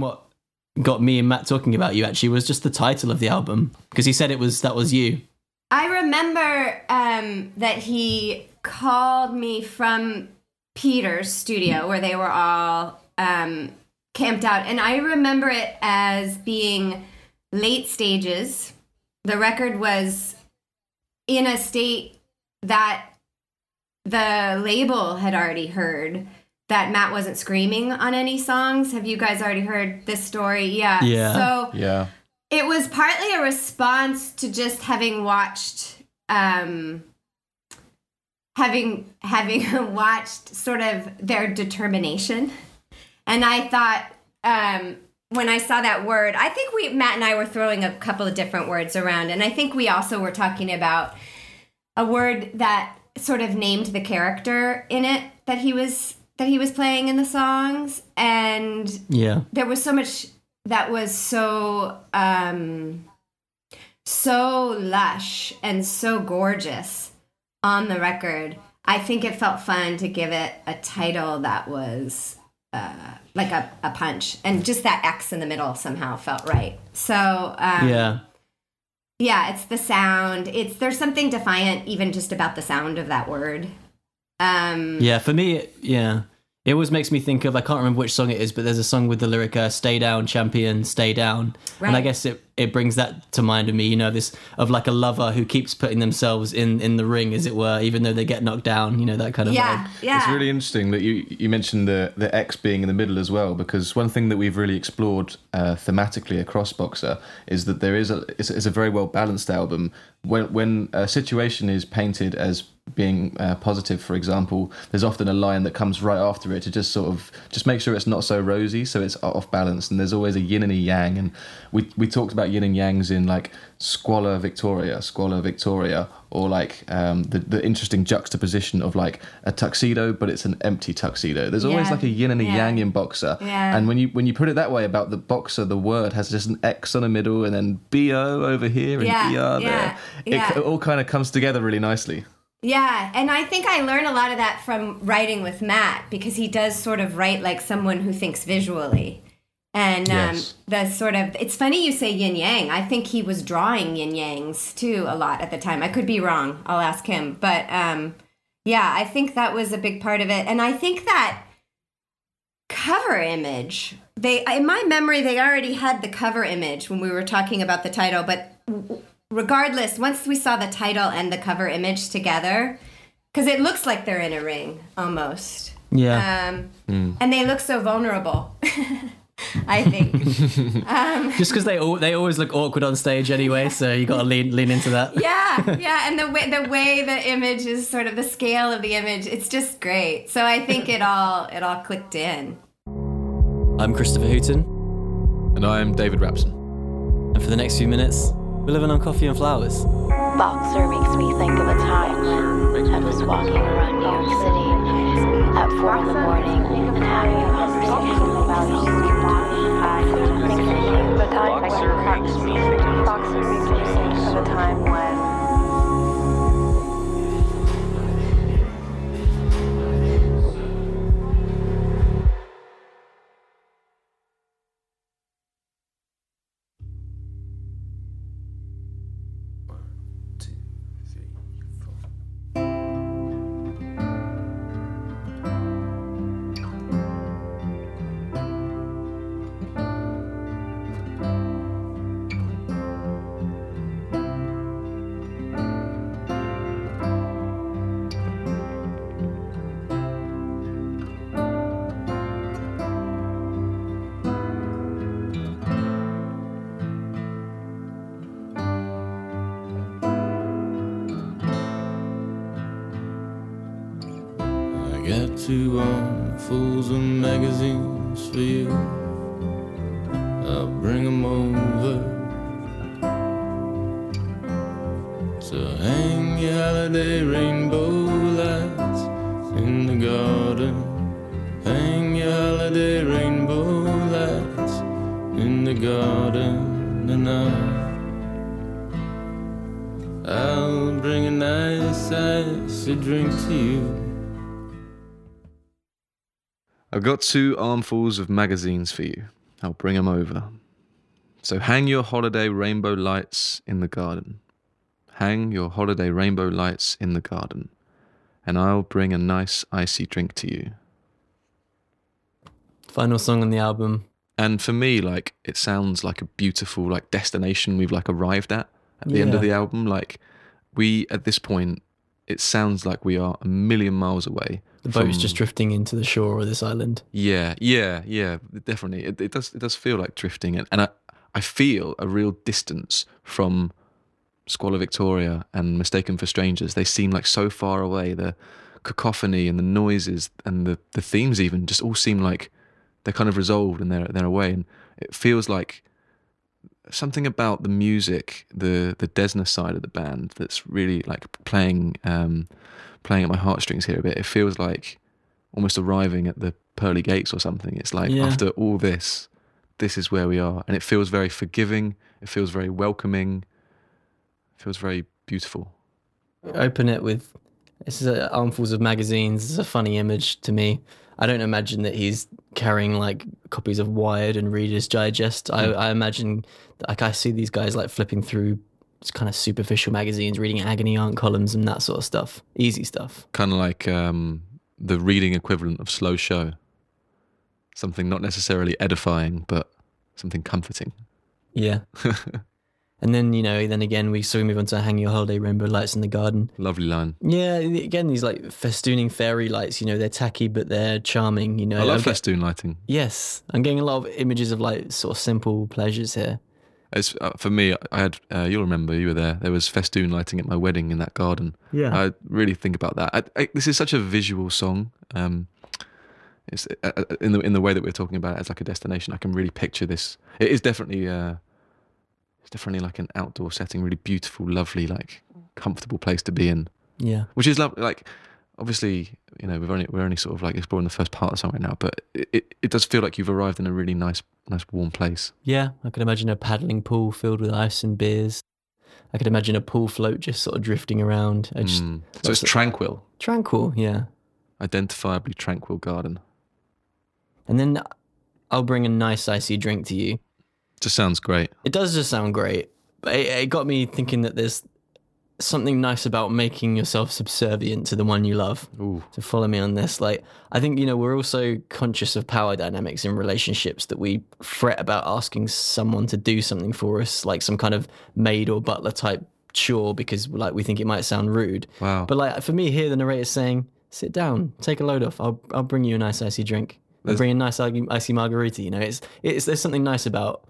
what got me and Matt talking about you actually was just the title of the album because he said it was that was you. I remember um, that he called me from Peter's studio where they were all um, camped out, and I remember it as being late stages. The record was in a state that the label had already heard that Matt wasn't screaming on any songs. Have you guys already heard this story? Yeah. Yeah. So Yeah. it was partly a response to just having watched um having having watched sort of their determination. And I thought um when I saw that word, I think we Matt and I were throwing a couple of different words around and I think we also were talking about a word that sort of named the character in it that he was that he was playing in the songs and Yeah. there was so much that was so um so lush and so gorgeous on the record i think it felt fun to give it a title that was uh like a, a punch and just that x in the middle somehow felt right so um Yeah. yeah it's the sound it's there's something defiant even just about the sound of that word um Yeah, for me, it- yeah. It always makes me think of I can't remember which song it is, but there's a song with the lyric uh, "Stay down, champion, stay down," and I guess it, it brings that to mind of me. You know, this of like a lover who keeps putting themselves in in the ring, as it were, even though they get knocked down. You know that kind of yeah vibe. yeah It's really interesting that you you mentioned the the X being in the middle as well, because one thing that we've really explored uh, thematically across Boxer is that there is a it's, it's a very well balanced album. When when a situation is painted as being uh, positive, for example, there's often a line that comes right after it to just sort of just make sure it's not so rosy, so it's off balance. And there's always a yin and a yang, and we we talked about yin and yangs in like Squalor Victoria, Squalor Victoria, or like um, the the interesting juxtaposition of like a tuxedo, but it's an empty tuxedo. There's always Yeah. like a yin and a Yeah. yang in boxer, Yeah. and when you when you put it that way about the boxer, the word has just an X on the middle, and then bo over here and Yeah, er yeah, there. It, c- all kind of comes together really nicely. Yeah, and I think I learned a lot of that from writing with Matt because he does sort of write like someone who thinks visually. And um, Yes. the sort of, it's funny you say yin yang. I think he was drawing yin yangs too a lot at the time. I could be wrong. I'll ask him. But um, yeah, I think that was a big part of it. And I think that cover image, they, in my memory, they already had the cover image when we were talking about the title. But regardless, once we saw the title and the cover image together, because it looks like they're in a ring almost. Yeah, Um, And they look so vulnerable. I think. Um, just because they al- they always look awkward on stage anyway, so you got to lean lean into that. yeah, yeah, and the way the way the image is sort of the scale of the image, it's just great. So I think it all it all clicked in. I'm Christopher Hooton, And I am David Rapson. and for the next few minutes, we're living on coffee and flowers. Boxer makes me think of a time when I was walking around New York City at four in the morning and having a conversation about you. Boxer makes me think of a time when two armfuls of magazines for you. Got two armfuls of magazines for you. I'll bring bring 'em over. So hang your holiday rainbow lights in the garden. Hang your holiday rainbow lights in the garden, and I'll bring a nice icy drink to you. Final song on the album. And for me, like it sounds like a beautiful like destination we've like arrived at at the end of the album. Like we at this point, it sounds like we are a million miles away. The boat's from- just drifting into the shore of this island. Yeah, yeah, yeah, definitely. It, it does it does feel like drifting, and, and I I feel a real distance from Squalor Victoria and Mistaken for Strangers. They seem like so far away. The cacophony and the noises and the the themes even just all seem like they're kind of resolved and they're they're away, and it feels like something about the music, the the Dessner side of the band that's really like playing um, playing at my heartstrings here a bit. It feels like almost arriving at the pearly gates or something. It's like Yeah. after all this, this is where we are, and it feels very forgiving. It feels very welcoming. It feels very beautiful. Open it with this is a, armfuls of magazines. It's a funny image to me. I don't imagine that he's carrying like copies of Wired and Reader's Digest. I, hmm. I imagine like I see these guys like flipping through kind of superficial magazines, reading agony aunt columns and that sort of stuff. Easy stuff. Kind of like um, the reading equivalent of slow show. Something not necessarily edifying, but something comforting. Yeah. and then you know, then again, we so we move on to hang your holiday rainbow lights in the garden. Lovely line. Yeah, again, these like festooning fairy lights. You know, they're tacky but they're charming. You know, I love get- festoon lighting. Yes, I'm getting a lot of images of like sort of simple pleasures here. It's, uh, for me, I had. Uh, you'll remember you were there. There was festoon lighting at my wedding in that garden. Yeah. I really think about that. I, I, this is such a visual song. Um, it's uh, uh, in the in the way that we're talking about it as like a destination. I can really picture this. It is definitely. Uh, it's definitely like an outdoor setting. Really beautiful, lovely, like comfortable place to be in. Yeah. Which is lovely. Like, obviously, you know, we've only we're only sort of like exploring the first part of right now, but it, it, it does feel like you've arrived in a really nice, nice warm place. Yeah, I could imagine a paddling pool filled with ice and beers. I could imagine a pool float just sort of drifting around. I just, Mm. So it's tranquil, Tranquil, yeah. identifiably tranquil garden. And then I'll bring a nice icy drink to you. Just sounds great. It does just sound great, but it, it got me thinking that there's something nice about making yourself subservient to the one you love. Ooh. So follow me on this. Like, I think, you know, we're also conscious of power dynamics in relationships that we fret about asking someone to do something for us, like some kind of maid or butler type chore because like we think it might sound rude. Wow. But like for me here, the narrator's saying, sit down, take a load off. I'll, I'll bring you a nice icy drink. I'll There's- bring a nice icy icy margarita. You know, it's, it's, there's something nice about,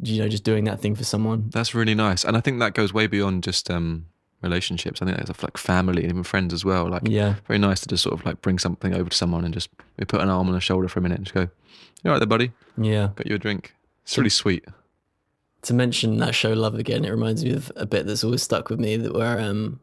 you know, just doing that thing for someone. That's really nice, and I think that goes way beyond just um, relationships. I think that's like family and even friends as well. Like, Yeah. very nice to just sort of like bring something over to someone and just we put an arm on a shoulder for a minute and just go, "You're all right there, buddy? Yeah. Got you a drink." It's really sweet. to mention that show Love Again, it reminds me of a bit that's always stuck with me that where um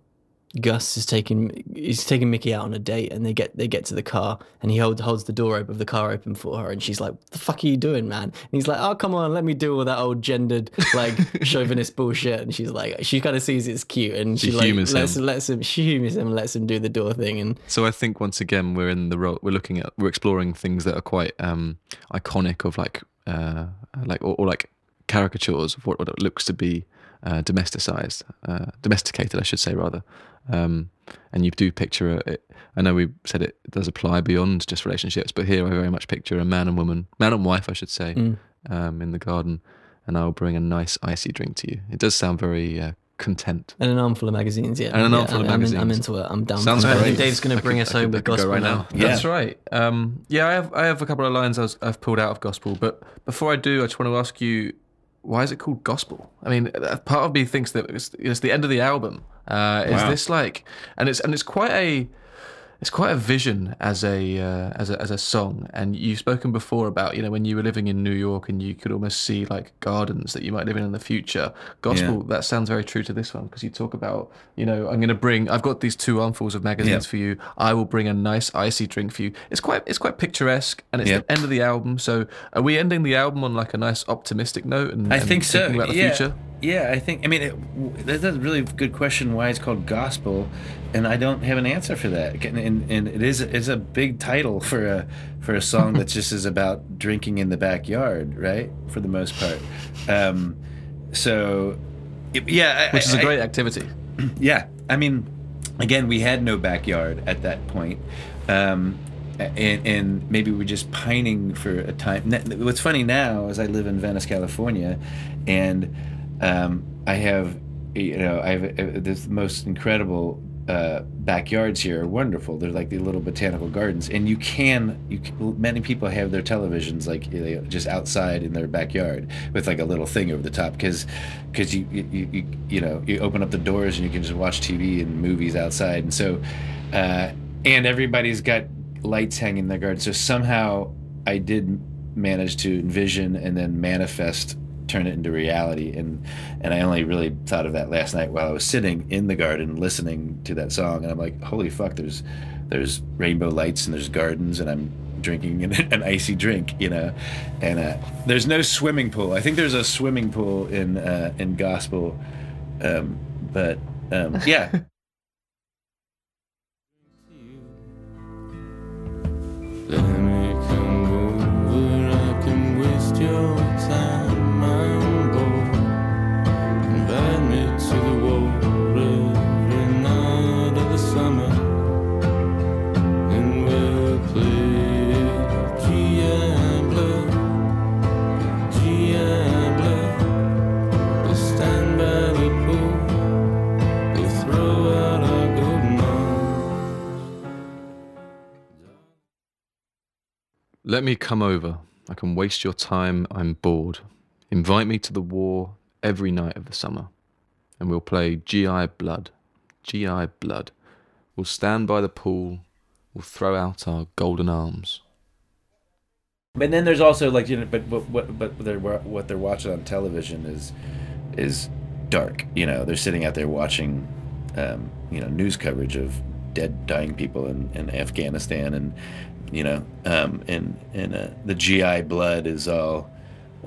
Gus is taking he's taking Mickey out on a date and they get they get to the car and he holds holds the door open of the car open for her and she's like, What the fuck are you doing, man? And he's like, Oh come on, let me do all that old gendered like chauvinist bullshit and she's like she kind of sees it's cute and she, She like humours lets him. lets him she humors him lets him do the door thing and So I think once again we're in the role we're looking at we're exploring things that are quite um, iconic of like uh, like or, or like caricatures of what, what it looks to be uh, domesticized, uh, domesticated, I should say rather. Um, and you do picture it. I know we said it does apply beyond just relationships, but here I very much picture a man and woman, man and wife, I should say, Mm. um, in the garden, and I'll bring a nice icy drink to you. It does sound very uh, content. and an armful of magazines, yeah. And an Yeah, armful of I'm, I'm in- I'm into it. I'm down. Sounds for it. I think great. Dave's going to bring could- us I home could- with gospel go right now. now. That's right. Um, yeah, I have I have a couple of lines I was, I've pulled out of gospel, but before I do, I just want to ask you, why is it called gospel? I mean, uh, part of me thinks that it's, it's the end of the album. Uh, is Wow. this like, and it's and it's quite a. It's quite a vision as a, uh, as a as a song, and you've spoken before about you know when you were living in New York and you could almost see like gardens that you might live in in the future. Gospel that sounds very true to this one because you talk about you know I'm going to bring I've got these two armfuls of magazines Yeah. for you. I will bring a nice icy drink for you. It's quite it's quite picturesque, and it's Yeah. the end of the album. So are we ending the album on like a nice optimistic note? And I and think so. about the yeah. future. Yeah, I think. I mean, it, that's a really good question. Why it's called gospel, and I don't have an answer for that. And, and, it is it's a big title for a for a song that just is about drinking in the backyard, right? For the most part. Um, so, yeah, I- which is a great activity. yeah, I mean, again, we had no backyard at that point, um, and, and maybe we're just pining for a time. What's funny now is I live in Venice, California, and um, I have, you know, I have uh, the most incredible uh, backyards here are wonderful. They're like the little botanical gardens, and you can, you can, many people have their televisions like you know, just outside in their backyard with like a little thing over the top because because you, you you you know you open up the doors and you can just watch TV and movies outside, and so uh, and everybody's got lights hanging in their garden. So somehow I did manage to envision and then manifest turn it into reality. And and I only really thought of that last night while I was sitting in the garden listening to that song. And I'm like holy fuck there's there's rainbow lights and there's gardens and I'm drinking an, an icy drink you know? And uh, there's no swimming pool. I think there's a swimming pool in uh, in gospel um, but um, yeah. Let me come over, I can waste your Let me come over. I can waste your time. I'm bored. Invite me to the war every night of the summer. And we'll play GI Blood. GI Blood. We'll stand by the pool. We'll throw out our golden arms. But then there's also like you know, but what what but they're what they're watching on television is is dark. You know, they're sitting out there watching, um, you know, news coverage of dead, dying people in, in Afghanistan, and you know, um, and and uh, the GI blood is all.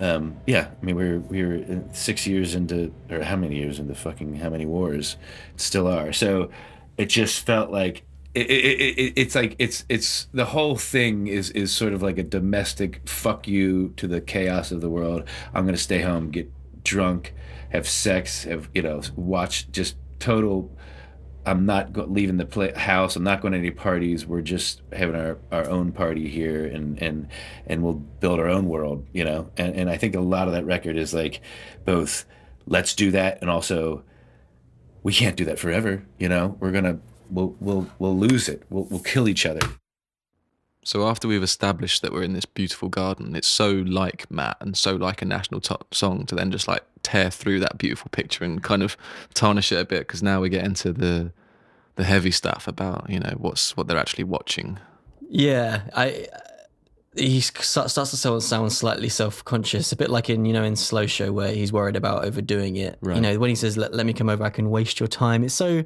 Um, yeah, I mean we're we're six years into or how many years into fucking how many wars still are. So it just felt like it, it, it, it's like it's it's the whole thing is is sort of like a domestic fuck you to the chaos of the world. I'm gonna stay home, get drunk, have sex, have you know, watch just total. I'm not go- leaving the house. I'm not going to any parties. We're just having our, our own party here, and and and we'll build our own world, you know. And and I think a lot of that record is like both let's do that, and also we can't do that forever, you know. We're gonna we'll we'll we'll lose it. We'll we'll kill each other. So after we've established that we're in this beautiful garden, it's so like Matt and so like a national top song to then just like tear through that beautiful picture and kind of tarnish it a bit because now we get into the the heavy stuff about you know what's what they're actually watching. Yeah, I. He starts to sound sound slightly self conscious, a bit like in you know in slow show where he's worried about overdoing it. You know when he says let, "Let me come over, I can waste your time." It's so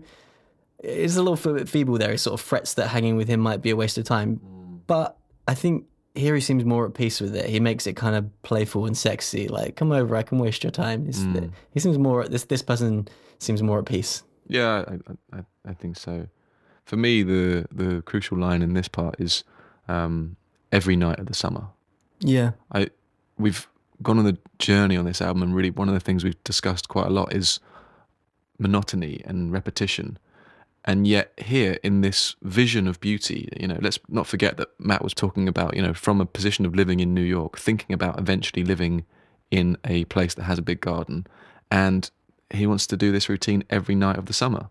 it's a little bit feeble there. He sort of frets that hanging with him might be a waste of time, mm. but I think here he seems more at peace with it. He makes it kind of playful and sexy, like "Come over, I can waste your time." It's, mm. He seems more this this person seems more at peace. Yeah, I, I, I think so. For me, the the crucial line in this part is um, every night of the summer. Yeah, I we've gone on the journey on this album, and really one of the things we've discussed quite a lot is monotony and repetition. And yet, here in this vision of beauty, you know, let's not forget that Matt was talking about, you know, from a position of living in New York, thinking about eventually living in a place that has a big garden, and he wants to do this routine every night of the summer,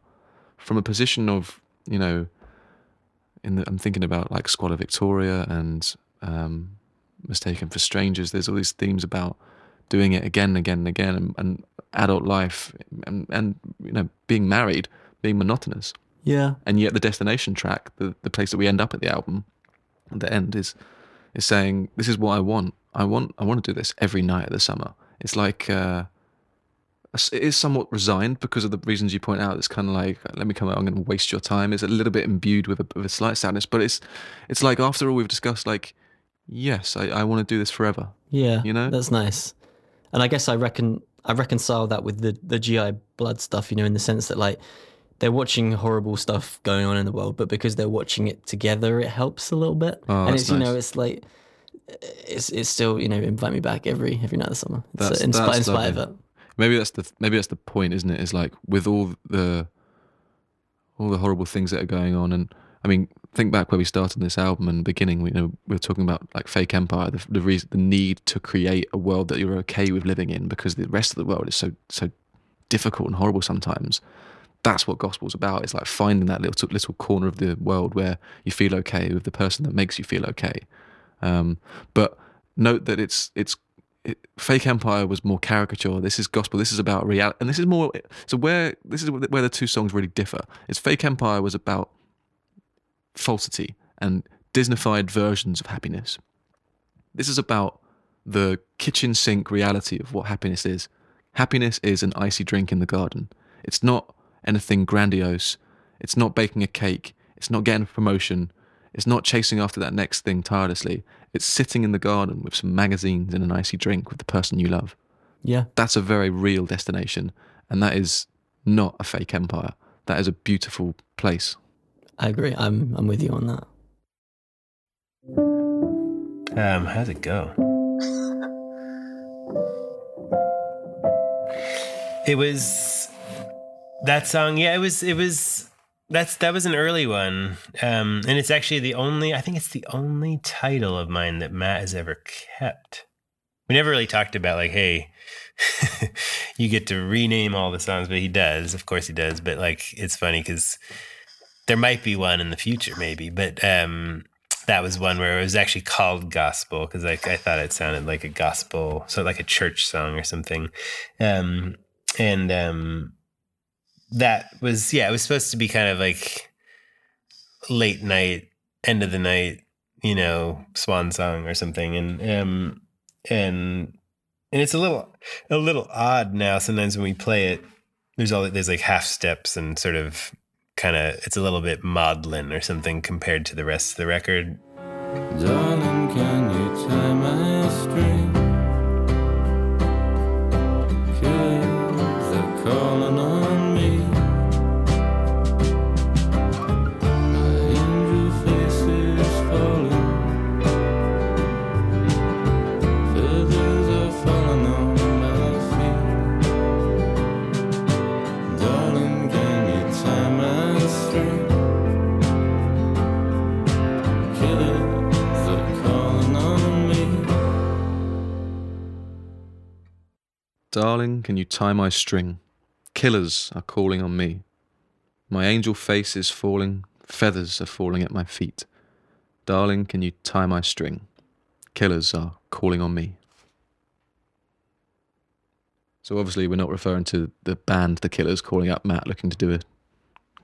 from a position of, you know, in the, I'm thinking about like Squalor Victoria and um, Mistaken for Strangers. There's all these themes about doing it again and again and again, and, and adult life, and, and you know being married, being monotonous. yeah, And yet the destination track, the the place that we end up at the album, at the end is is saying this is what I want. I want I want to do this every night of the summer. It's like. Uh, it is somewhat resigned because of the reasons you point out. It's kind of like, let me come out. I'm going to waste your time. It's a little bit imbued with a, with a slight sadness, but it's it's like after all we've discussed, like, yes, I, I want to do this forever. yeah. You know? that's nice. And I guess I reckon I reconcile that with the the GI blood stuff, you know, in the sense that like they're watching horrible stuff going on in the world, but because they're watching it together, it helps a little bit. Oh, and it's you know, it's like it's it's still you know invite me back every every night of the summer. It's, That's- uh, in, that's in spite of it. Maybe that's the maybe that's the point, isn't it? Is like with all the all the horrible things that are going on, and I mean, think back where we started this album and beginning. We you know we were talking about like fake empire, the the, reason, the need to create a world that you're okay with living in because the rest of the world is so so difficult and horrible sometimes. That's what gospel's about. It's like finding that little little corner of the world where you feel okay with the person that makes you feel okay. Um, but note that it's it's it, fake empire was more caricature. This is gospel. This is about reality, and this is more. So where this is where the two songs really differ. Is fake empire was about falsity and Disneyfied versions of happiness. This is about the kitchen sink reality of what happiness is. Happiness is an icy drink in the garden. It's not anything grandiose. It's not baking a cake. It's not getting a promotion. It's not chasing after that next thing tirelessly. It's sitting in the garden with some magazines and an icy drink with the person you love. Yeah, That's a very real destination. And that is not a fake empire. That is a beautiful place. I agree. I'm I'm with you on that. Um, how'd it go? It was that song. Yeah, it was. It was. That's that was an early one, um, and it's actually the only. I think it's the only title of mine that Matt has ever kept. We never really talked about like, hey, you get to rename all the songs, but he does. Of course, he does. But like, it's funny because there might be one in the future, maybe. But um, that was one where it was actually called gospel because like I thought it sounded like a gospel, so like a church song or something. Um, and um, that was yeah, it was supposed to be kind of like late night, end of the night, you know, swan song or something. And um, and and it's a little a little odd now. Sometimes when we play it, there's all there's like half steps and sort of kind of it's a little bit maudlin or something compared to the rest of the record. Darling, can you tie my string? Killers are calling on me. My angel face is falling, feathers are falling at my feet. Darling, can you tie my string? Killers are calling on me. So obviously we're not referring to the band The Killers calling up Matt looking to do a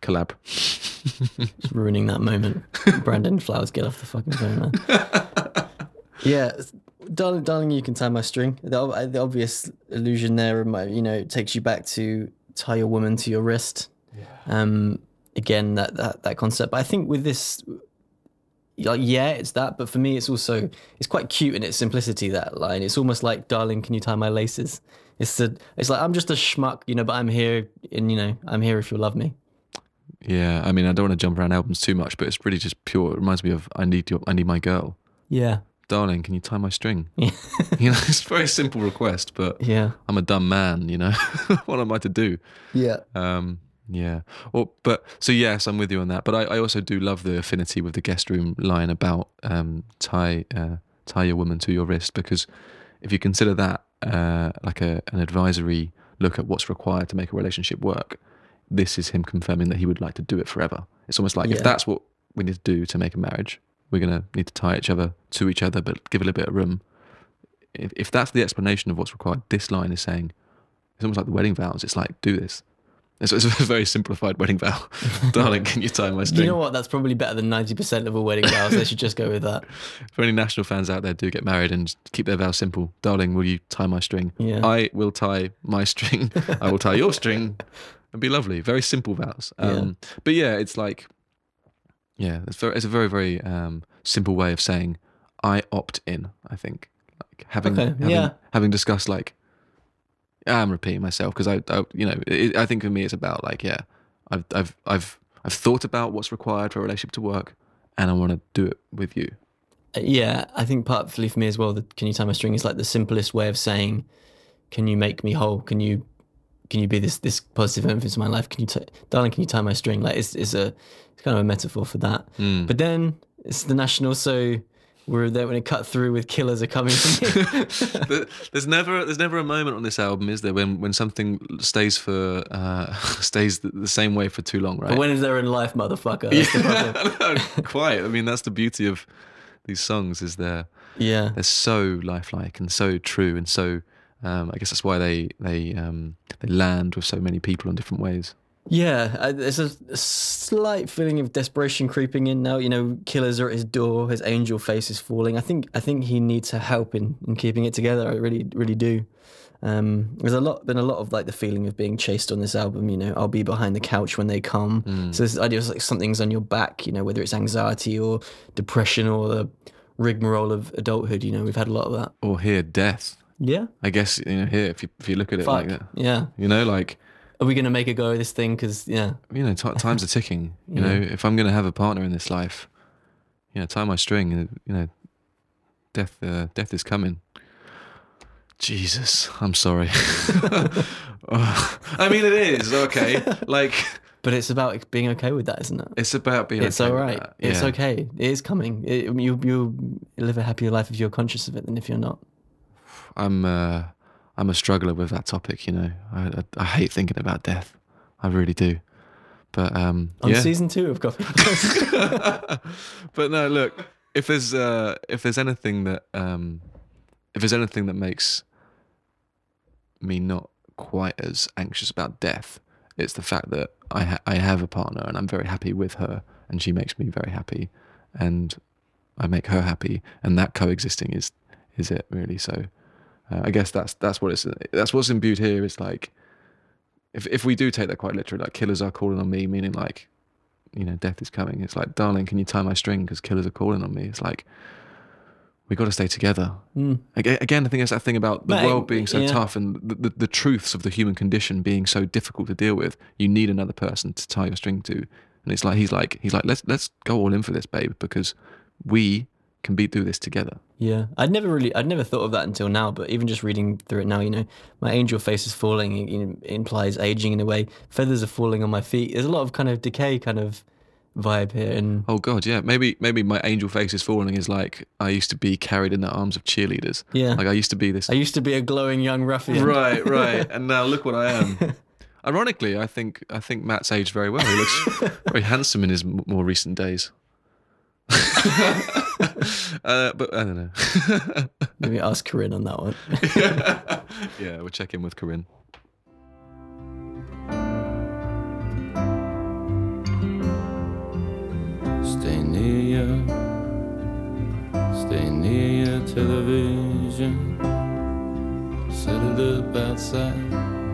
collab. Just ruining that moment. Brandon Flowers, get off the fucking phone, man. yeah, darling, darling, you can tie my string. The, the obvious illusion there, you know, takes you back to tie your woman to your wrist. Um, again, that that that concept. But I think with this, like, yeah, it's that. But for me, it's also it's quite cute in its simplicity. That line, it's almost like, darling, can you tie my laces? It's a, it's like I'm just a schmuck, you know, but I'm here, and you know, I'm here if you love me. Yeah, I mean I don't want to jump around albums too much, but it's really just pure. It reminds me of I need your I need my girl. Yeah, Darling, can you tie my string? yeah, You know, it's a very simple request, but yeah, I'm a dumb man, you know. what am I to do? yeah. Um, yeah. Or, but so yes, I'm with you on that. But I, I also do love the affinity with the guest room line about um, tie uh, tie your woman to your wrist because if you consider that uh, like a, an advisory look at what's required to make a relationship work, this is him confirming that he would like to do it forever. It's almost like Yeah. if that's what we need to do to make a marriage, we're gonna need to tie each other to each other, but give a little bit of room. If, if that's the explanation of what's required, this line is saying it's almost like the wedding vows. It's like do this. It's, it's a very simplified wedding vow. Darling, can you tie my string? You know what? That's probably better than ninety percent of all wedding vows. they should just go with that. For any national fans out there, do get married and keep their vows simple. Darling, will you tie my string? Yeah. I will tie my string. I will tie your string. It'd be lovely. Very simple vows. Um, But yeah, it's like, yeah, it's, very, it's a very, very um, simple way of saying I opt in, I think. Like having, Okay, having, yeah. having discussed like, I'm repeating myself because I, I, you know, it, I think for me it's about like, yeah, I've, I've, I've, I've thought about what's required for a relationship to work, and I want to do it with you. Uh, Yeah, I think partly for me as well. The "Can you tie my string" is like the simplest way of saying, "Can you make me whole? Can you, can you be this this positive influence in my life? Can you, t- darling? Can you tie my string?" Like it's it's a it's kind of a metaphor for that. But then it's the national, so we're there when it cut through with "Killers are coming for me." There's never there's never a moment on this album, is there, when when something stays for uh, stays the, same way for too long, right? but when is there in life, motherfucker? That's the. No, quite. I mean, that's the beauty of these songs is they're Yeah, they're so lifelike and so true and so. Um, I guess that's why they they um, they land with so many people in different ways. Yeah, uh, there's a, a slight feeling of desperation creeping in now. You know, killers are at his door. His angel face is falling. I think I think he needs her help in, in keeping it together. I really really do. Um, there's a lot been a lot of like the feeling of being chased on this album. You know, I'll be behind the couch when they come. So this idea of like something's on your back. You know, whether it's anxiety or depression or the rigmarole of adulthood. You know, we've had a lot of that. Or here, death. Yeah, I guess you know here if you if you look at it fuck. like that, yeah. you know, like Are we gonna make a go of this thing? Because yeah, you know, t- times are ticking. You know, if I'm going to have a partner in this life, you know, tie my string. You know, death, uh, death is coming. Jesus, I'm sorry. Oh, I mean, it is okay. Like, but it's about being okay with that, isn't it? it's about being. it's okay all right. that. It's okay. It is coming. It, you you live a happier life if you're conscious of it than if you're not. I'm. Uh, I'm a struggler with that topic. You know, I, I, I hate thinking about death. I really do. But um, On yeah. season two of Coffee. but no, look, if there's uh, if there's anything that um, if there's anything that makes me not quite as anxious about death, it's the fact that I ha- I have a partner and I'm very happy with her, and she makes me very happy, and I make her happy, and that coexisting is is it really. So uh, I guess that's that's what it's that's what's imbued here. Is like if if we do take that quite literally, like killers are calling on me, meaning like you know, death is coming. It's like, darling, can you tie my string? Because killers are calling on me. It's like, we got to stay together. Mm. Again, I think it's that thing about the But, world being so yeah. tough and the, the, the truths of the human condition being so difficult to deal with. You need another person to tie your string to. And it's like, he's like, he's like, let's, let's go all in for this, babe, because we can be through this together. Yeah, I'd never really, I'd never thought of that until now. But even just reading through it now, you know, my angel face is falling. It, it implies aging in a way. Feathers are falling on my feet. There's a lot of kind of decay, kind of vibe here, and Oh God, yeah. Maybe maybe my angel face is falling is like I used to be carried in the arms of cheerleaders. Yeah. Like I used to be this I used to be a glowing young ruffian. Right, right. And now look what I am. Ironically, I think I think Matt's aged very well. He looks very handsome in his m- more recent days. uh, but I don't know. Maybe ask Carin on that one. yeah, we'll check in with Carin. Stay near you. Stay near your television. Set it up outside.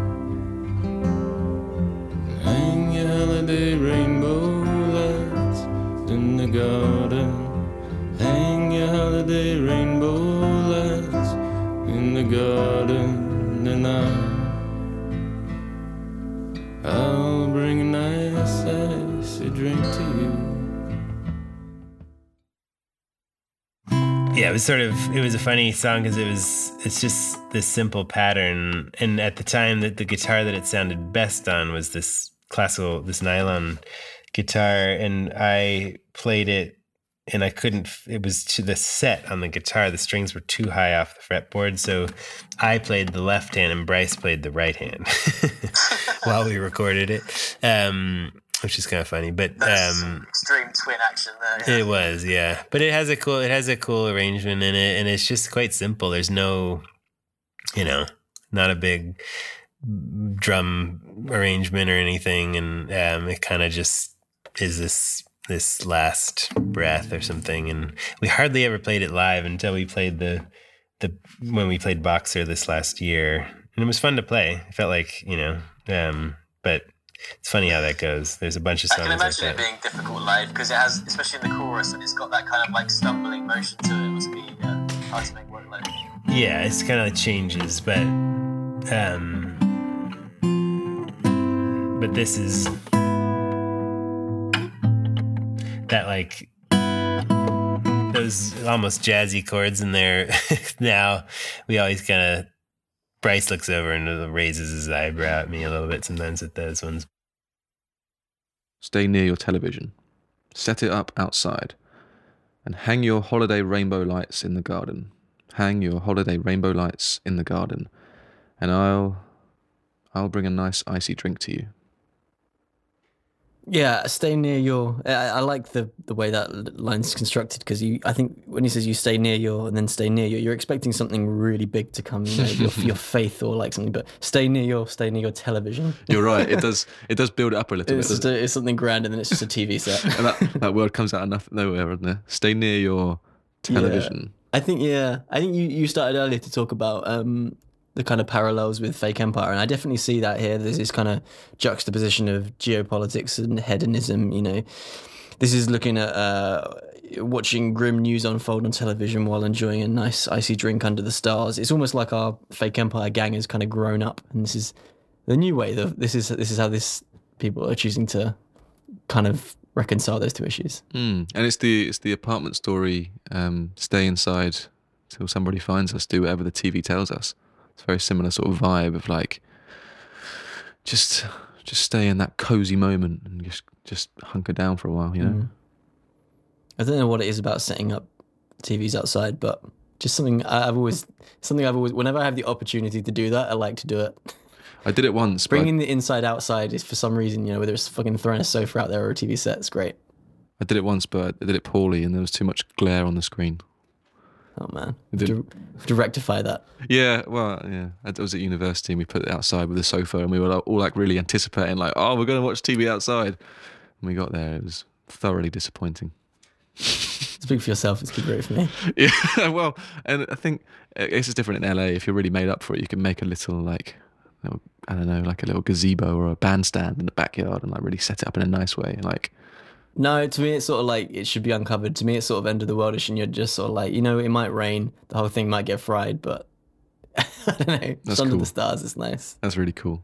I'll bring a nice icy drink to you. Yeah, it was sort of it was a funny song because it was it's just this simple pattern, and at the time that the guitar that it sounded best on was this classical this nylon guitar, and I played it, and I couldn't. It was to the set on the guitar. The strings were too high off the fretboard, so I played the left hand, and Bryce played the right hand while we recorded it, um, which is kind of funny. But um, Extreme twin action there. it was, yeah. But it has a cool it has a cool arrangement in it and it's just quite simple. There's no you know, not a big drum arrangement or anything and um it kind of just is this this last breath or something and we hardly ever played it live until we played the the when we played Boxer this last year. And it was fun to play. It felt like, you know, um but it's funny how that goes. There's a bunch of I songs can like imagine that. it being difficult live because it has, especially in the chorus, and it's got that kind of like stumbling motion to it. It must be uh, hard to make work live. yeah it's kind of like changes but um but this is that like those almost jazzy chords in there. now we always kind of Bryce looks over and raises his eyebrow at me a little bit sometimes at those ones. Stay near your television. Set it up outside. And hang your holiday rainbow lights in the garden. Hang your holiday rainbow lights in the garden. And I'll I'll bring a nice icy drink to you. Yeah, stay near your. I, I like the the way that line's constructed because you. I think when he says you stay near your and then stay near your, you're expecting something really big to come, you know, your, your faith or like something. But stay near your, stay near your television. You're right. It does it does build it up a little It's bit. just a, it's something grand and then it's just a TV set. And that, that word comes out of noth- nowhere, doesn't it? Stay near your television. I think yeah. I think you, you started earlier to talk about um, the kind of parallels with fake empire, and I definitely see that here. There's this kind of juxtaposition of geopolitics and hedonism. You know, this is looking at uh, watching grim news unfold on television while enjoying a nice icy drink under the stars. It's almost like our fake empire gang has kind of grown up, and this is the new way. The, this is this is how this people are choosing to kind of reconcile those two issues. Mm. And it's the it's the apartment story. Um, stay inside till somebody finds us. Do whatever the TV tells us. It's a very similar sort of vibe of like just just stay in that cozy moment and just just hunker down for a while. You know. Mm. I don't know what it is about setting up TVs outside, but just something I've always something I've always whenever I have the opportunity to do that, I like to do it. I did it once. but Bringing the inside outside is for some reason, you know, whether it's fucking throwing a sofa out there or a TV set, it's great. I did it once, but I did it poorly, and there was too much glare on the screen. Oh man, to, to rectify that. Yeah, well, yeah. I was at university and we put it outside with a sofa, and we were all like really anticipating, like, oh, we're going to watch TV outside. And we got there, it was thoroughly disappointing. Speak for yourself. It's been great for me. Yeah, well, and I think uh, it's different in LA. If you're really made up for it, you can make a little like, I don't know, like a little gazebo or a bandstand in the backyard, and like really set it up in a nice way. Like, No, to me it's sort of like it should be uncovered. To me it's sort of end of the worldish, and you're just sort of like, you know, it might rain, the whole thing might get fried, but I don't know. That's Just under cool. the stars, it's nice. that's really cool.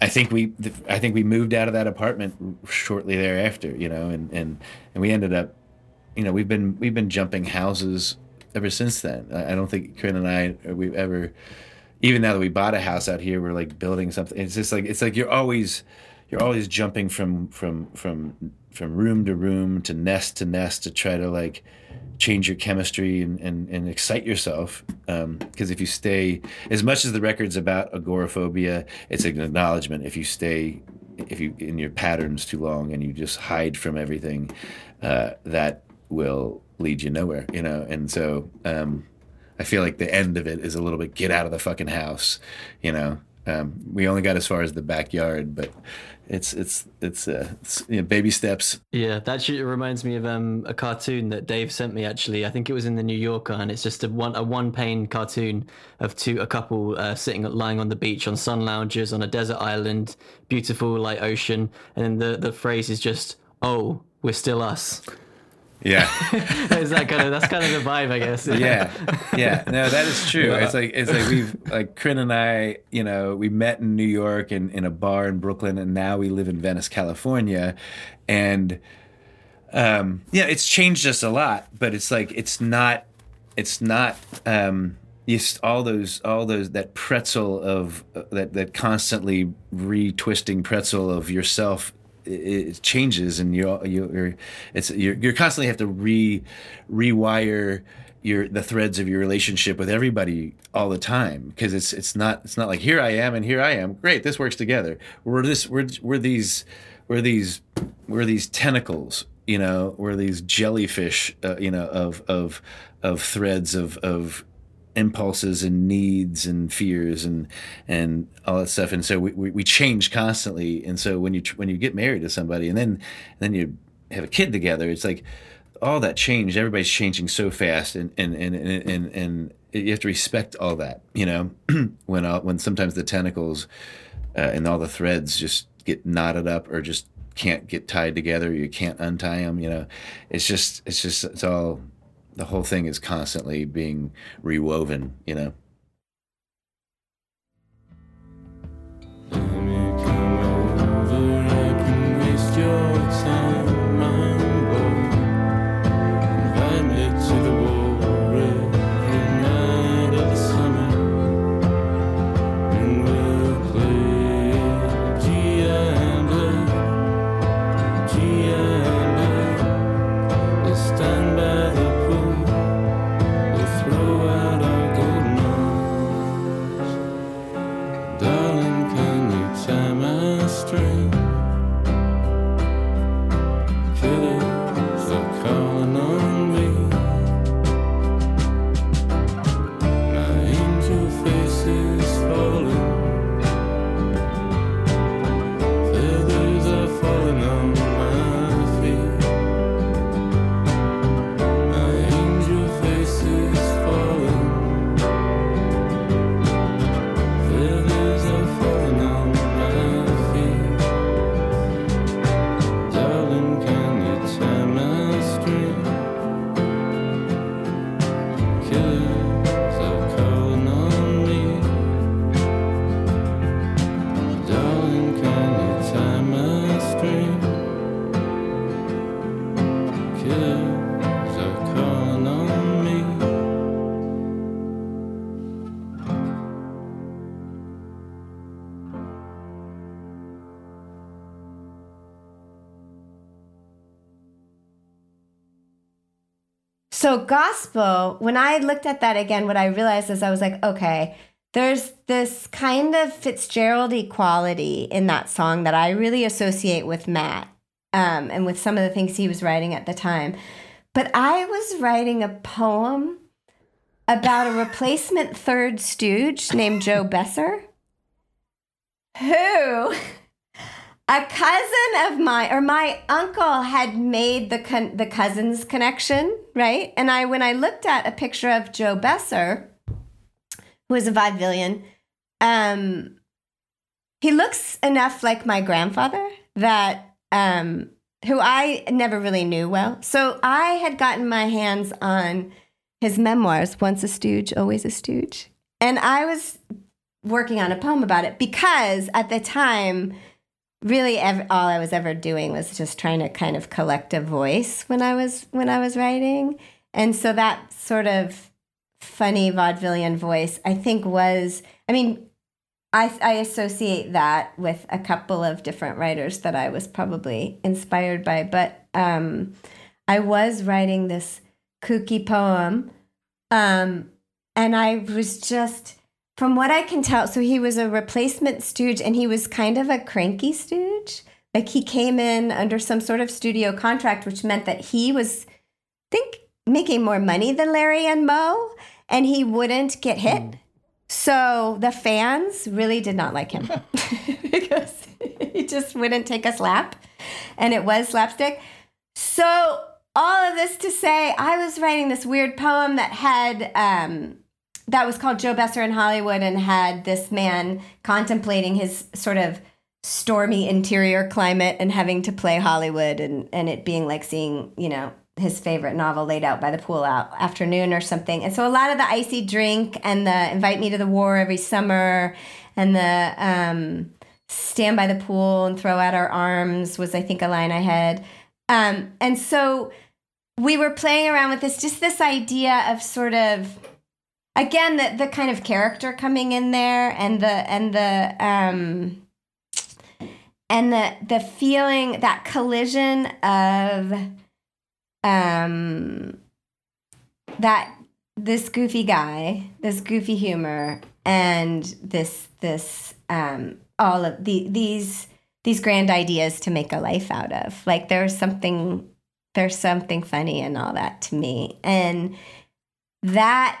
I think we I think we moved out of that apartment shortly thereafter, you know, and and and we ended up, you know, we've been we've been jumping houses ever since then. I I don't think Carin and I uh, we've ever, even now that we bought a house out here, we're like building something. It's just like it's like you're always you're always jumping from from from from room to room to nest to nest to try to like change your chemistry and, and, and excite yourself. Because if you stay, as much as the record's about agoraphobia, it's an acknowledgement. If you stay, if you in your patterns too long and you just hide from everything, uh, that will lead you nowhere, you know. And so um, I feel like the end of it is a little bit get out of the fucking house, you know. Um, we only got as far as the backyard, but it's it's it's, uh, it's you know, baby steps. Yeah, that reminds me of um, a cartoon that Dave sent me. Actually, I think it was in the New Yorker, and it's just a one a one pane cartoon of two a couple uh, sitting lying on the beach on sun loungers on a desert island, beautiful like ocean, and then the the phrase is just "Oh, we're still us." Yeah. is that kind of that's kind of the vibe, I guess. yeah. Yeah. No that is true. It's like it's like we've like Carin and i you know we met in new york and in a bar in brooklyn and now we live in venice california. And um yeah it's changed us a lot but it's like it's not it's not um just all those all those that pretzel of uh, that that constantly retwisting pretzel of yourself it, changes and you're you're it's you're, you're constantly have to re rewire your the threads of your relationship with everybody all the time. Because it's it's not it's not like here I am and here I am. Great this works together. We're this we're we're these we're these we're these tentacles you know? We're these jellyfish uh, you know of of of threads of of impulses and needs and fears and and all that stuff. And so we, we, we change constantly. And so when you when you get married to somebody and then and then you have a kid together it's like all that change everybody's changing so fast and and and and, and, and you have to respect all that you know? When all, when sometimes the tentacles uh, and all the threads just get knotted up or just can't get tied together you can't untie them you know? It's just it's just it's all the whole thing is constantly being rewoven you know? Let so gospel, when I looked at that again, what I realized is I was like, okay, there's this kind of Fitzgerald equality in that song that I really associate with Matt um, and with some of the things he was writing at the time. But I was writing a poem about a replacement third stooge named Joe Besser, who a cousin of mine or my uncle had made the con- the cousins connection, right? And I when I looked at a picture of Joe Besser, who is a vaudevillian, um, he looks enough like my grandfather that um, who I never really knew well. So I had gotten my hands on his memoirs, Once a Stooge, Always a Stooge. And I was working on a poem about it because at the time, really ev- all I was ever doing was just trying to kind of collect a voice when I was when I was writing. And so that sort of funny vaudevillian voice, I think was I mean, I, I associate that with a couple of different writers that I was probably inspired by. But um, I was writing this kooky poem, um, and I was just, from what I can tell, so he was a replacement stooge, and he was kind of a cranky stooge. Like he came in under some sort of studio contract, which meant that he was, I think, making more money than Larry and Moe, and he wouldn't get hit. So the fans really did not like him because he just wouldn't take a slap and it was slapstick. So all of this to say, I was writing this weird poem that had um, that was called Joe Besser in Hollywood and had this man contemplating his sort of stormy interior climate and having to play Hollywood and and it being like seeing, you know, his favorite novel laid out by the pool out afternoon or something. And so a lot of the icy drink and the invite me to the war every summer and the um, stand by the pool and throw out our arms was I think a line I had. Um, and so we were playing around with this just this idea of sort of again the the kind of character coming in there and the and the um and the the feeling that collision of um that this goofy guy this goofy humor and this this um all of the these these grand ideas to make a life out of. Like there's something there's something funny in all that to me. And that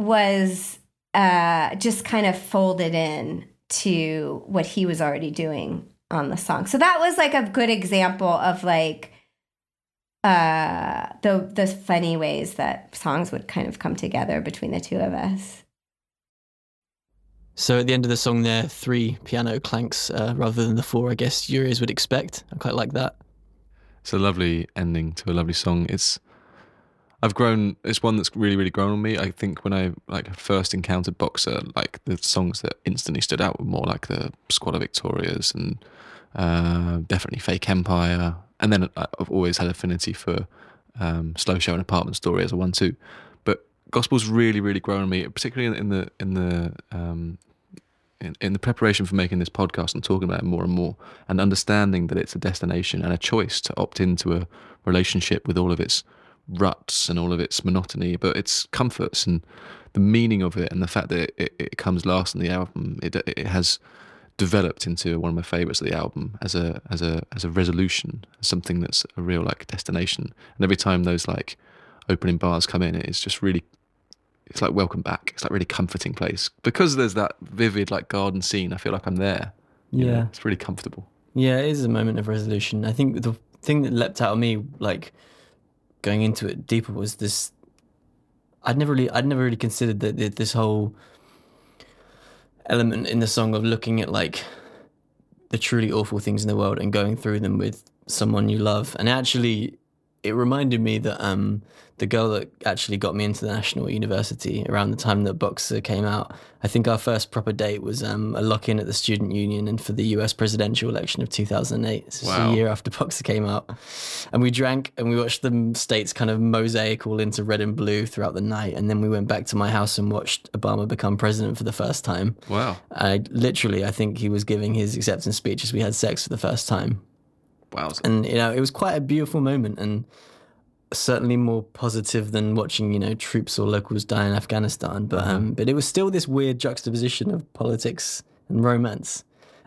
was uh just kind of folded in to what he was already doing on the song so that was like a good example of like uh the the funny ways that songs would kind of come together between the two of us So at the end of the song, there are three piano clanks uh, rather than the four. I guess your ears would expect. I quite like that. It's a lovely ending to a lovely song. It's I've grown. It's one that's really, really grown on me. I think when I like first encountered Boxer, like the songs that instantly stood out were more like the Squalor Victorias and uh, definitely Fake Empire. And then I've always had affinity for um, Slow Show and Apartment Story as a one too. But gospel's really, really grown on me, particularly in the in the um, in, in the preparation for making this podcast and talking about it more and more and understanding that it's a destination and a choice to opt into a relationship with all of its ruts and all of its monotony, but its comforts and the meaning of it and the fact that it, it, comes last in the album, it, it has developed into one of my favorites of the album as a as a as a resolution, something that's a real like destination. And every time those like opening bars come in, it's just really it's like welcome back. It's like really comforting place because there's that vivid like garden scene. I feel like I'm there. you know? Yeah. it's really comfortable. Yeah, it is a moment of resolution. I think the thing that leapt out of me, like going into it deeper, was this. I'd never really, I'd never really considered that this whole element in the song of looking at like the truly awful things in the world and going through them with someone you love. And actually, it reminded me that um, the girl that actually got me into the National University around the time that Boxer came out, I think our first proper date was um, a lock in at the Student Union and for the US presidential election of 2008. This was Wow. a year after Boxer came out. And we drank and we watched the states kind of mosaic all into red and blue throughout the night. And then we went back to my house and watched Obama become president for the first time. Wow. I literally, I think he was giving his acceptance speech as we had sex for the first time Wow. and you know it was quite a beautiful moment and certainly more positive than watching you know troops or locals die in Afghanistan. But um, but it was still this weird juxtaposition of politics and romance,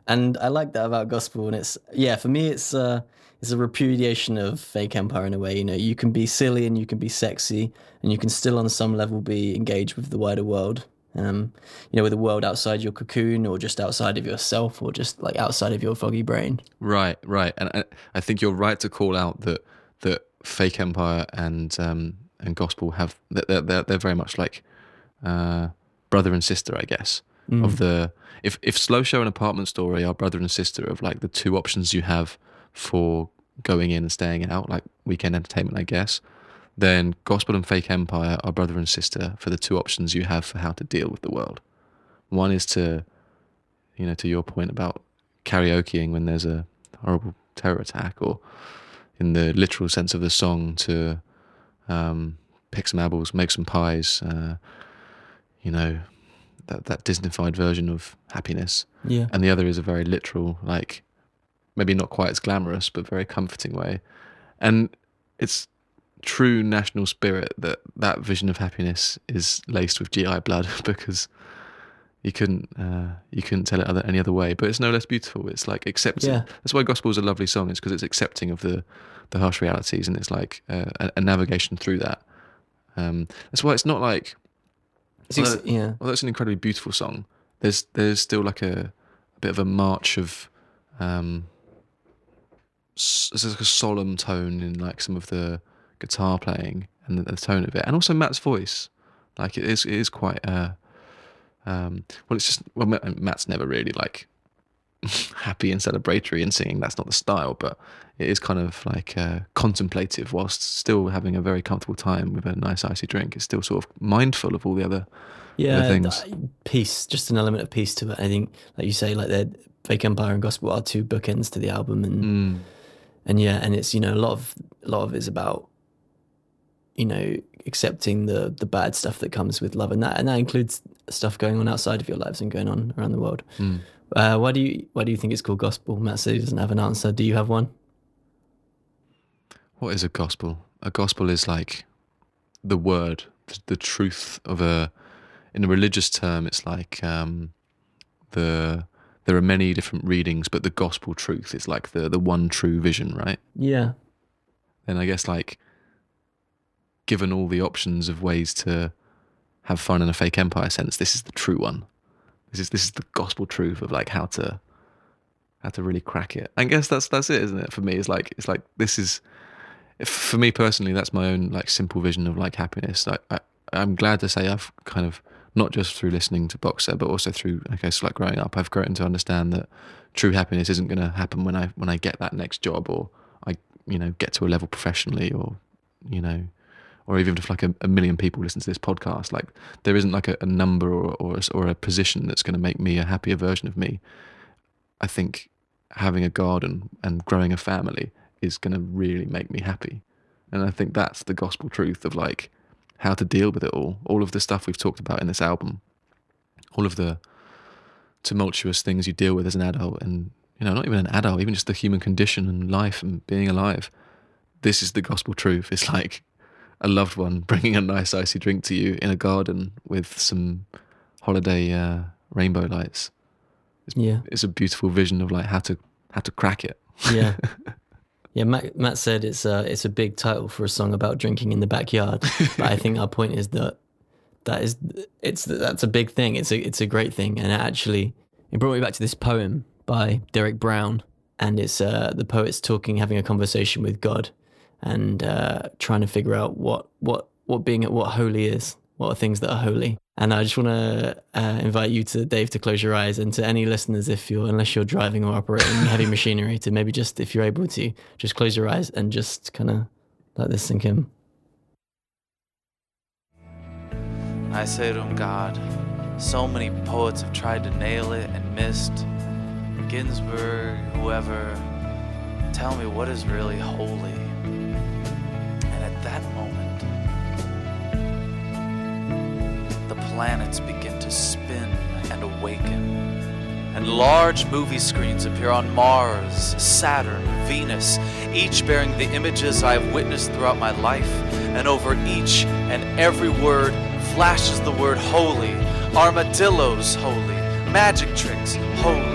and I like that about gospel. And it's yeah, for me, it's uh, it's a repudiation of fake empire in a way. You know, you can be silly and you can be sexy, and you can still on some level be engaged with the wider world. Um, you know, with the world outside your cocoon, or just outside of yourself, or just like outside of your foggy brain. Right, right, and I, I think you're right to call out that that fake empire and um, and gospel have they're they're, they're very much like uh, brother and sister, I guess. Of the if if slow show and apartment story are brother and sister of like the two options you have for going in and staying out, like weekend entertainment, I guess. Then gospel and fake empire are brother and sister for the two options you have for how to deal with the world. One is to, you know, to your point about karaokeing when there's a horrible terror attack, or in the literal sense of the song, to um, pick some apples, make some pies, uh, you know, that that Disneyfied version of happiness. Yeah. And the other is a very literal, like maybe not quite as glamorous, but very comforting way. And it's true national spirit that that vision of happiness is laced with GI blood because you couldn't uh, you couldn't tell it other, any other way. But it's no less beautiful. It's like accepting. Yeah. That's why gospel is a lovely song. It's because it's accepting of the the harsh realities and it's like uh, a, a navigation through that. Um, that's why it's not like It's ex- although, yeah. although it's an incredibly beautiful song, there's there's still like a, a bit of a march of um, there's like a solemn tone in like some of the guitar playing and the, the tone of it, and also Matt's voice. Like it is it is quite uh, um, well, it's just well, Matt's never really like happy and celebratory and singing. That's not the style, but it is kind of like uh, contemplative whilst still having a very comfortable time with a nice icy drink. It's still sort of mindful of all the other yeah, things. th- peace, just an element of peace to it. I think, like you say, like the fake empire and gospel are two bookends to the album, and Mm. and yeah, and it's you know a lot of a lot of it's about you know accepting the the bad stuff that comes with love, and that and that includes stuff going on outside of your lives and going on around the world. Mm. Uh, why do you why do you think it's called gospel? Matt said he doesn't have an answer. Do you have one? What is a gospel? A gospel is like the word, the, the truth of a. In a religious term, it's like um, the. There are many different readings, but the gospel truth is like the the one true vision, right? Yeah, Then I guess like, given all the options of ways to have fun in a fake empire sense, this is the true one. This is this is the gospel truth of like how to how to really crack it. I guess that's that's it, isn't it? For me, it's like it's like this is for me personally. That's my own like simple vision of like happiness. Like I, I'm glad to say I've kind of not just through listening to Boxer, but also through I guess like growing up, I've grown to understand that true happiness isn't going to happen when I when I get that next job or I you know get to a level professionally or you know or even if like a, a million people listen to this podcast like there isn't like a, a number or or a, or a position that's going to make me a happier version of me. I think having a garden and growing a family is going to really make me happy. And i think that's the gospel truth of like how to deal with it all. All of the stuff we've talked about in this album all of the tumultuous things you deal with as an adult and you know not even an adult even just the human condition and life and being alive. This is the gospel truth. It's like a loved one bringing a nice icy drink to you in a garden with some holiday uh, rainbow lights yeah. it's a beautiful vision of like how to how to crack it Yeah. Yeah, Matt, Matt said it's a it's a big title for a song about drinking in the backyard. but I think our point is that that is it's that's a big thing. It's a it's a great thing, and it actually it brought me back to this poem by Derek Brown, and it's uh, the poet's talking, having a conversation with God, and uh, trying to figure out what what what being at what holy is, what are things that are holy. And I just want to uh, invite you to Dave to close your eyes, and to any listeners, if you're unless you're driving or operating heavy machinery, to maybe just if you're able to just close your eyes and just kind of let this sink in. I say to him, God, so many poets have tried to nail it and missed. Ginsberg, whoever, tell me what is really holy. That moment, the planets begin to spin and awaken. And large movie screens appear on Mars, Saturn, Venus. each bearing the images I have witnessed throughout my life, and over each and every word flashes the word holy, armadillos holy, magic tricks holy,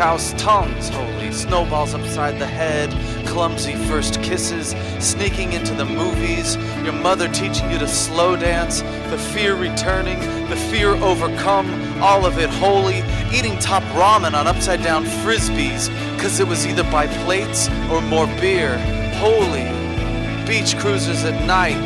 cows' tongues holy, snowballs upside the head, clumsy first kisses, sneaking into the movies, your mother teaching you to slow dance, the fear returning, the fear overcome, all of it holy, eating top ramen on upside down frisbees, cause it was either by plates or more beer, holy, beach cruises at night,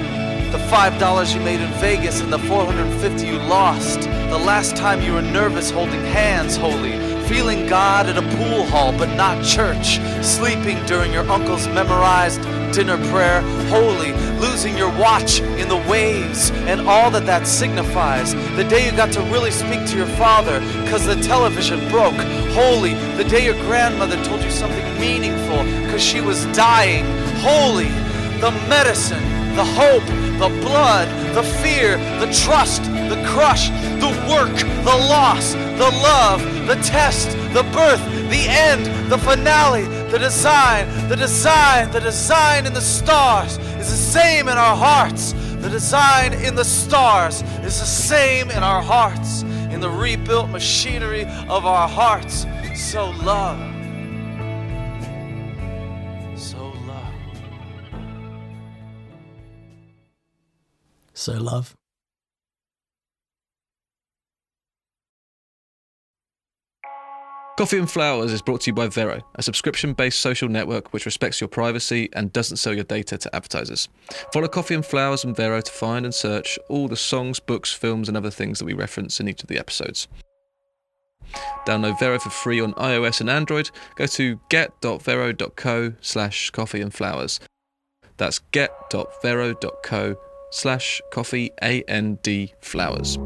the five dollars you made in Vegas and the 450 you lost. The last time you were nervous holding hands, holy. Feeling God at a pool hall but not church. Sleeping during your uncle's memorized dinner prayer, holy. Losing your watch in the waves and all that that signifies. The day you got to really speak to your father because the television broke, holy. The day your grandmother told you something meaningful because she was dying, holy. The medicine, the hope, the blood, the fear, the trust, the crush, the work, the loss, the love, the test, the birth, the end, the finale, the design, the design, the design in the stars is the same in our hearts. The design in the stars is the same in our hearts, in the rebuilt machinery of our hearts. So love. So love. So love. Coffee and Flowers is brought to you by Vero, a subscription based social network which respects your privacy and doesn't sell your data to advertisers. Follow Coffee and Flowers and Vero to find and search all the songs, books, films, and other things that we reference in each of the episodes. Download Vero for free on iOS and Android. Go to get.vero.co slash coffee and flowers. That's get.vero.co slash coffee and flowers.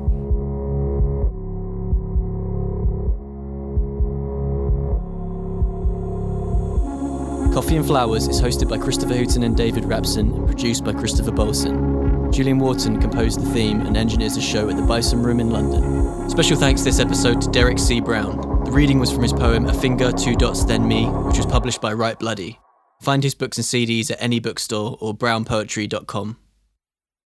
Coffee and Flowers is hosted by Christopher Hooton and David Rapson and produced by Christopher Bolson. Julian Wharton composed the theme and engineers the show at the Bison Room in London. Special thanks this episode to Derek C. Brown. The reading was from his poem A Finger, Two Dots, Then Me, which was published by Write Bloody. Find his books and CDs at any bookstore or brownpoetry.com.